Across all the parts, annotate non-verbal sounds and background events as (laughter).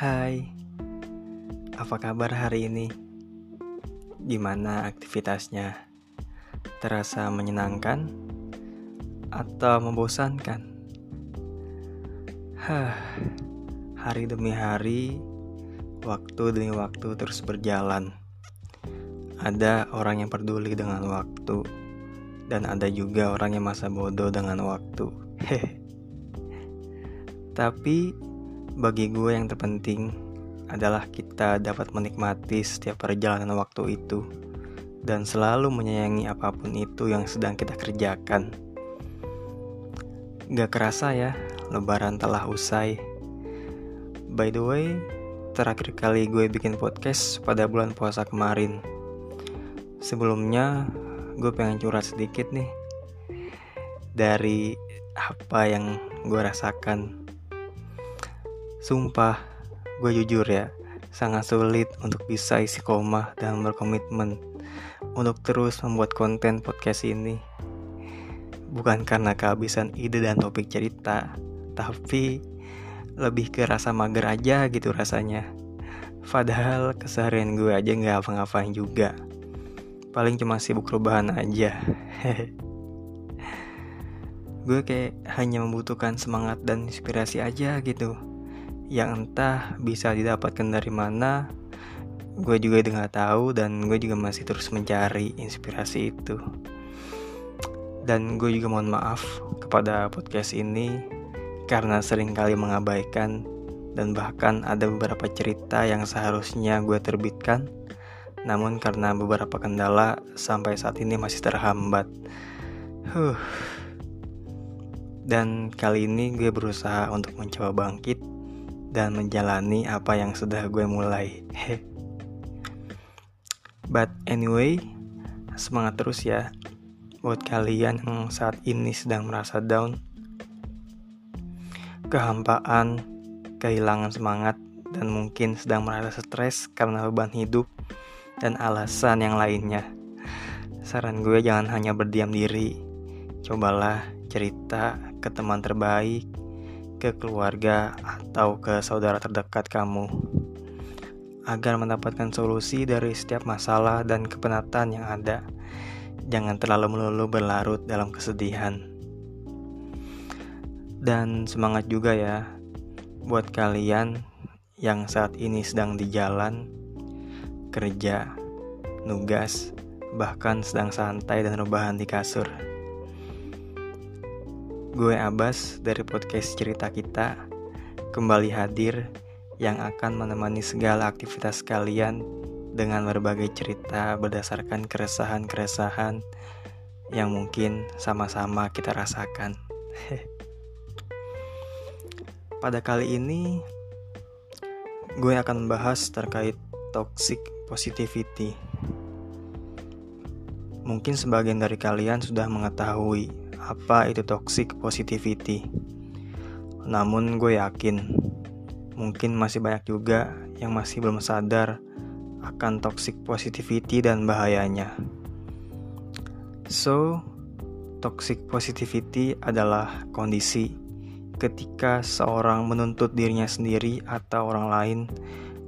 Hai, apa kabar hari ini? Gimana aktivitasnya? Terasa menyenangkan atau membosankan? Hah, hari demi hari, waktu demi waktu terus berjalan. Ada orang yang peduli dengan waktu, dan ada juga orang yang masa bodoh dengan waktu. Hehe. (laughs) Tapi bagi gue yang terpenting adalah kita dapat menikmati setiap perjalanan waktu itu dan selalu menyayangi apa pun itu yang sedang kita kerjakan. Gak kerasa ya, lebaran telah usai. By the way, terakhir kali gue bikin podcast pada bulan puasa kemarin. Sebelumnya, gue pengen curhat sedikit nih dari apa yang gue rasakan Sumpah, gue jujur ya, sangat sulit untuk bisa isi koma dan berkomitmen untuk terus membuat konten podcast ini. Bukan karena kehabisan ide dan topik cerita, tapi lebih ke rasa mager aja gitu rasanya. Padahal keseharian gue aja nggak apa-ngapain juga. Paling cuma sibuk rebahan aja. (laughs) gue kayak hanya membutuhkan semangat dan inspirasi aja gitu yang entah bisa didapatkan dari mana gue juga nggak tahu dan gue juga masih terus mencari inspirasi itu. Dan gue juga mohon maaf kepada podcast ini karena sering kali mengabaikan dan bahkan ada beberapa cerita yang seharusnya gue terbitkan. Namun karena beberapa kendala sampai saat ini masih terhambat. Huh. dan kali ini gue berusaha untuk mencoba bangkit dan menjalani apa yang sudah gue mulai. But anyway, semangat terus ya buat kalian yang saat ini sedang merasa down, kehampaan, kehilangan semangat, dan mungkin sedang merasa stres karena beban hidup dan alasan yang lainnya. Saran gue jangan hanya berdiam diri, cobalah cerita ke teman terbaik, ke keluarga atau ke saudara terdekat kamu agar mendapatkan solusi dari setiap masalah dan kepenatan yang ada. Jangan terlalu melulu berlarut dalam kesedihan. Dan semangat juga ya buat kalian yang saat ini sedang di jalan, kerja, nugas, bahkan sedang santai dan rebahan di kasur. Gue Abbas dari podcast cerita kita kembali hadir yang akan menemani segala aktivitas kalian dengan berbagai cerita berdasarkan keresahan-keresahan yang mungkin sama-sama kita rasakan. (laughs) Pada kali ini gue akan membahas terkait toxic positivity. Mungkin sebagian dari kalian sudah mengetahui apa itu toxic positivity. Namun gue yakin mungkin masih banyak juga yang masih belum sadar akan toxic positivity dan bahayanya. So, toxic positivity adalah kondisi ketika seorang menuntut dirinya sendiri atau orang lain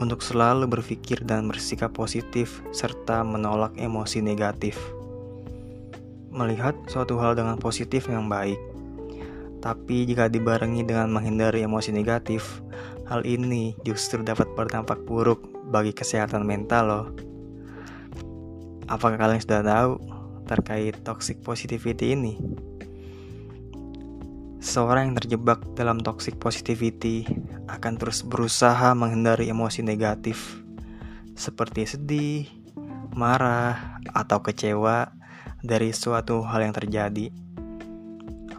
untuk selalu berpikir dan bersikap positif serta menolak emosi negatif melihat suatu hal dengan positif yang baik. Tapi jika dibarengi dengan menghindari emosi negatif, hal ini justru dapat berdampak buruk bagi kesehatan mental loh. Apakah kalian sudah tahu terkait toxic positivity ini? Seorang yang terjebak dalam toxic positivity akan terus berusaha menghindari emosi negatif seperti sedih, marah, atau kecewa dari suatu hal yang terjadi.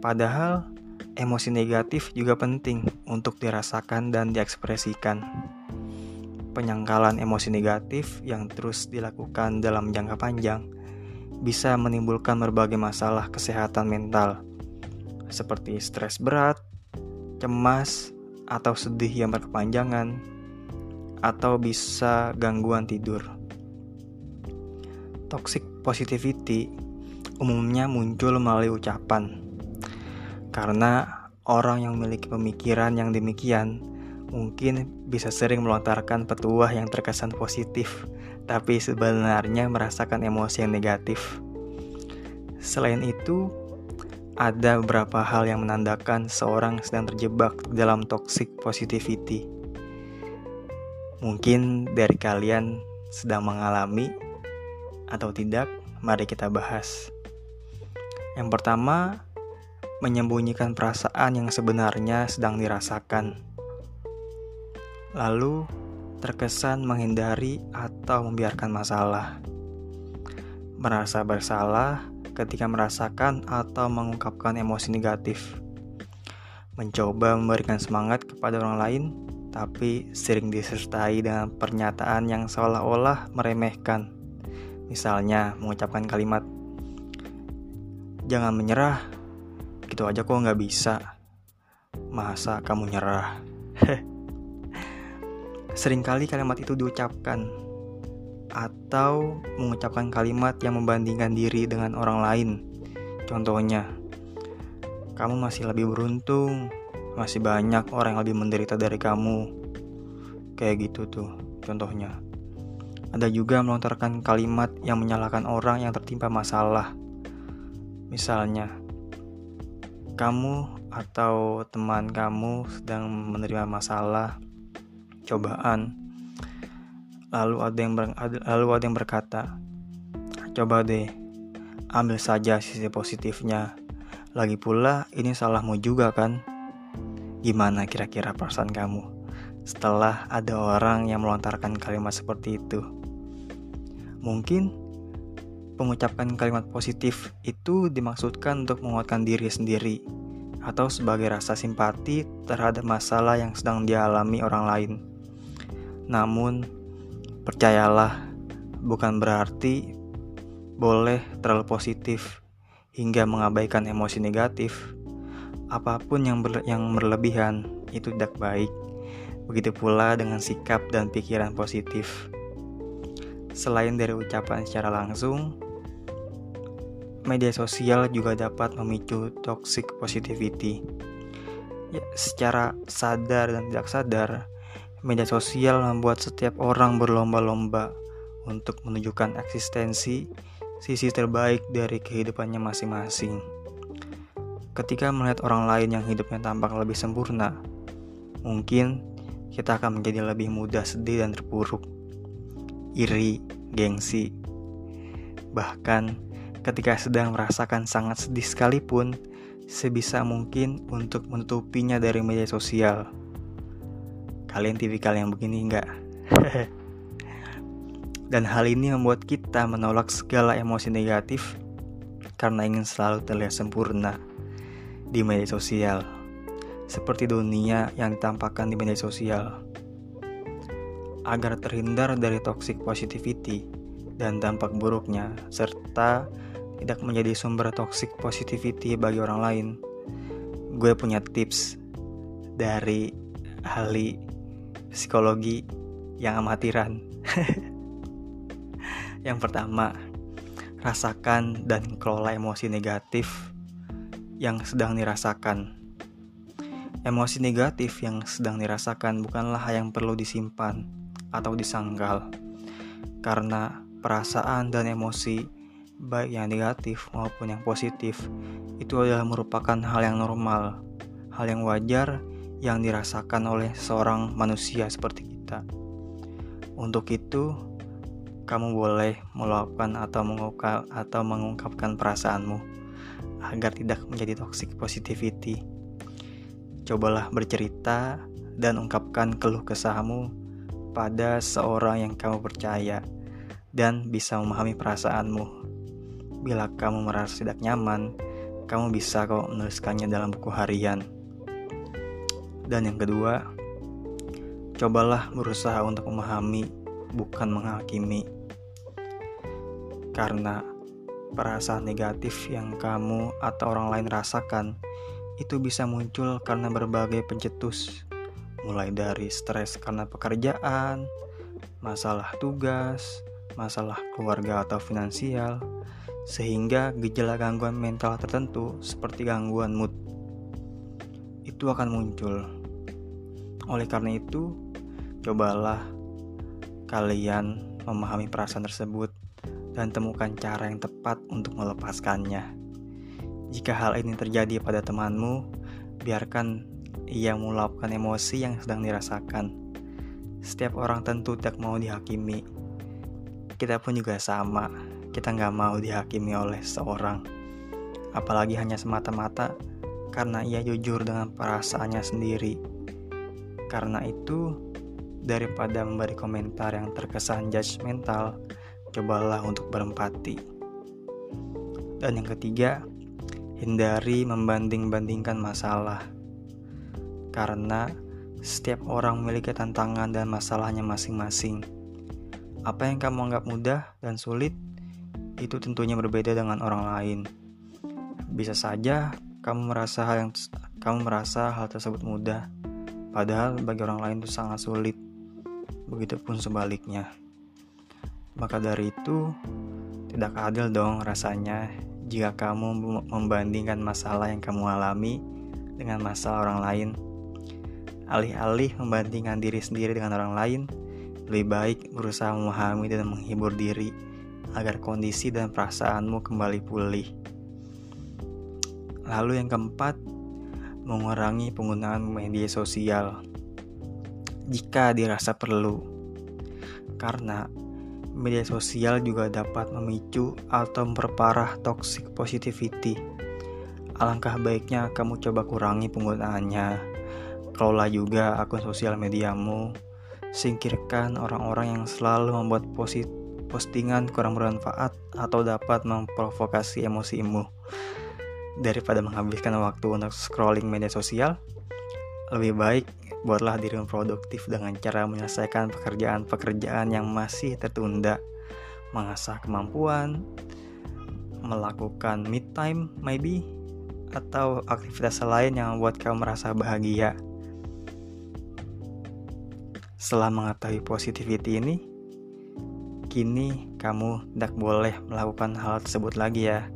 Padahal, emosi negatif juga penting untuk dirasakan dan diekspresikan. Penyangkalan emosi negatif yang terus dilakukan dalam jangka panjang bisa menimbulkan berbagai masalah kesehatan mental, seperti stres berat, cemas, atau sedih yang berkepanjangan, atau bisa gangguan tidur. Toxic positivity umumnya muncul melalui ucapan. Karena orang yang memiliki pemikiran yang demikian mungkin bisa sering melontarkan petuah yang terkesan positif, tapi sebenarnya merasakan emosi yang negatif. Selain itu, ada beberapa hal yang menandakan seorang sedang terjebak dalam toxic positivity. Mungkin dari kalian sedang mengalami atau tidak, mari kita bahas. Yang pertama, menyembunyikan perasaan yang sebenarnya sedang dirasakan lalu terkesan menghindari atau membiarkan masalah. Merasa bersalah ketika merasakan atau mengungkapkan emosi negatif. Mencoba memberikan semangat kepada orang lain, tapi sering disertai dengan pernyataan yang seolah-olah meremehkan. Misalnya mengucapkan kalimat, Jangan menyerah, gitu aja kok nggak bisa. Masa kamu nyerah? (laughs) Seringkali kalimat itu diucapkan atau mengucapkan kalimat yang membandingkan diri dengan orang lain. Contohnya, kamu masih lebih beruntung, masih banyak orang yang lebih menderita dari kamu. Kayak gitu tuh, contohnya. Ada juga melontarkan kalimat yang menyalahkan orang yang tertimpa masalah. Misalnya, kamu atau teman kamu sedang menerima masalah cobaan. Lalu ada yang ber, lalu ada yang berkata, "Coba deh, ambil saja sisi positifnya. Lagi pula ini salahmu juga kan?" Gimana kira-kira perasaan kamu setelah ada orang yang melontarkan kalimat seperti itu? Mungkin pengucapan kalimat positif itu dimaksudkan untuk menguatkan diri sendiri atau sebagai rasa simpati terhadap masalah yang sedang dialami orang lain. Namun, percayalah, bukan berarti boleh terlalu positif hingga mengabaikan emosi negatif. Apa pun yang, ber yang berlebihan itu tidak baik. Begitu pula dengan sikap dan pikiran positif. Selain dari ucapan secara langsung, media sosial juga dapat memicu toxic positivity. Ya, secara sadar dan tidak sadar, Media sosial membuat setiap orang berlomba-lomba untuk menunjukkan eksistensi sisi terbaik dari kehidupannya masing-masing. Ketika melihat orang lain yang hidupnya tampak lebih sempurna, mungkin kita akan menjadi lebih mudah sedih dan terpuruk, iri, gengsi. Bahkan ketika sedang merasakan sangat sedih sekalipun, sebisa mungkin untuk menutupinya dari media sosial Kalian tipikal yang begini enggak? (laughs) Dan hal ini membuat kita menolak segala emosi negatif karena ingin selalu terlihat sempurna di media sosial. Seperti dunia yang ditampakkan di media sosial. Agar terhindar dari toxic positivity dan dampak buruknya serta tidak menjadi sumber toxic positivity bagi orang lain. Gue punya tips dari ahli psikologi yang amatiran. (laughs) yang pertama, rasakan dan kelola emosi negatif yang sedang dirasakan. Emosi negatif yang sedang dirasakan bukanlah yang perlu disimpan atau disangkal, karena perasaan dan emosi, baik yang negatif maupun yang positif, itu adalah merupakan hal yang normal, hal yang wajar yang dirasakan oleh seorang manusia seperti kita. Untuk itu, kamu boleh melakukan atau mengungkap atau mengungkapkan perasaanmu agar tidak menjadi toxic positivity. Cobalah bercerita dan ungkapkan keluh kesahmu pada seorang yang kamu percaya dan bisa memahami perasaanmu. Bila kamu merasa tidak nyaman, kamu bisa kok menuliskannya dalam buku harian. Dan yang kedua, cobalah berusaha untuk memahami, bukan menghakimi. Karena perasaan negatif yang kamu atau orang lain rasakan itu bisa muncul karena berbagai pencetus, mulai dari stres karena pekerjaan, masalah tugas, masalah keluarga atau finansial, sehingga gejala gangguan mental tertentu seperti gangguan mood itu akan muncul Oleh karena itu, cobalah kalian memahami perasaan tersebut dan temukan cara yang tepat untuk melepaskannya. Jika hal ini terjadi pada temanmu, biarkan ia meluapkan emosi yang sedang dirasakan. Setiap orang tentu tidak mau dihakimi. Kita pun juga sama, kita nggak mau dihakimi oleh seorang. Apalagi hanya semata-mata karena ia jujur dengan perasaannya sendiri. Karena itu, daripada memberi komentar yang terkesan judgmental, cobalah untuk berempati. Dan yang ketiga, hindari membanding-bandingkan masalah. Karena setiap orang memiliki tantangan dan masalahnya masing-masing. Apa yang kamu anggap mudah dan sulit, itu tentunya berbeda dengan orang lain. Bisa saja kamu merasa hal yang kamu merasa hal tersebut mudah, padahal bagi orang lain itu sangat sulit. Begitupun sebaliknya. Maka dari itu, tidak adil dong rasanya jika kamu membandingkan masalah yang kamu alami dengan masalah orang lain. Alih-alih membandingkan diri sendiri dengan orang lain, lebih baik berusaha memahami dan menghibur diri agar kondisi dan perasaanmu kembali pulih. Lalu yang keempat, mengurangi penggunaan media sosial jika dirasa perlu. Karena media sosial juga dapat memicu atau memperparah toxic positivity. Alangkah baiknya kamu coba kurangi penggunaannya. Kelola juga akun sosial mediamu. Singkirkan orang-orang yang selalu membuat postingan kurang bermanfaat atau dapat memprovokasi emosimu daripada menghabiskan waktu untuk scrolling media sosial, lebih baik buatlah dirimu produktif dengan cara menyelesaikan pekerjaan-pekerjaan yang masih tertunda, mengasah kemampuan, melakukan mid time maybe, atau aktivitas lain yang membuat kamu merasa bahagia. Setelah mengetahui positivity ini, kini kamu tidak boleh melakukan hal tersebut lagi ya.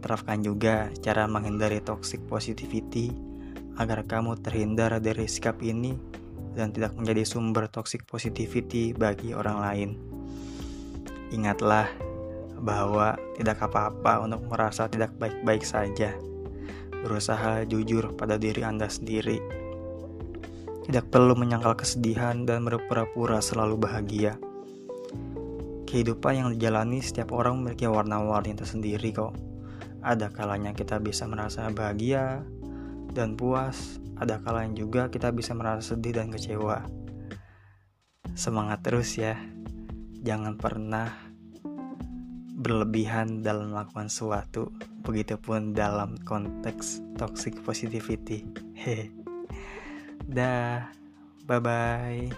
Terapkan juga cara menghindari toxic positivity agar kamu terhindar dari sikap ini dan tidak menjadi sumber toxic positivity bagi orang lain. Ingatlah bahwa tidak apa-apa untuk merasa tidak baik-baik saja. Berusaha jujur pada diri Anda sendiri. Tidak perlu menyangkal kesedihan dan berpura-pura selalu bahagia. Kehidupan yang dijalani setiap orang memiliki warna-warni tersendiri kok. Ada kalanya kita bisa merasa bahagia dan puas, ada kalanya juga kita bisa merasa sedih dan kecewa. Semangat terus ya. Jangan pernah berlebihan dalam melakukan sesuatu, begitupun dalam konteks toxic positivity. Hehe. Dah, bye bye.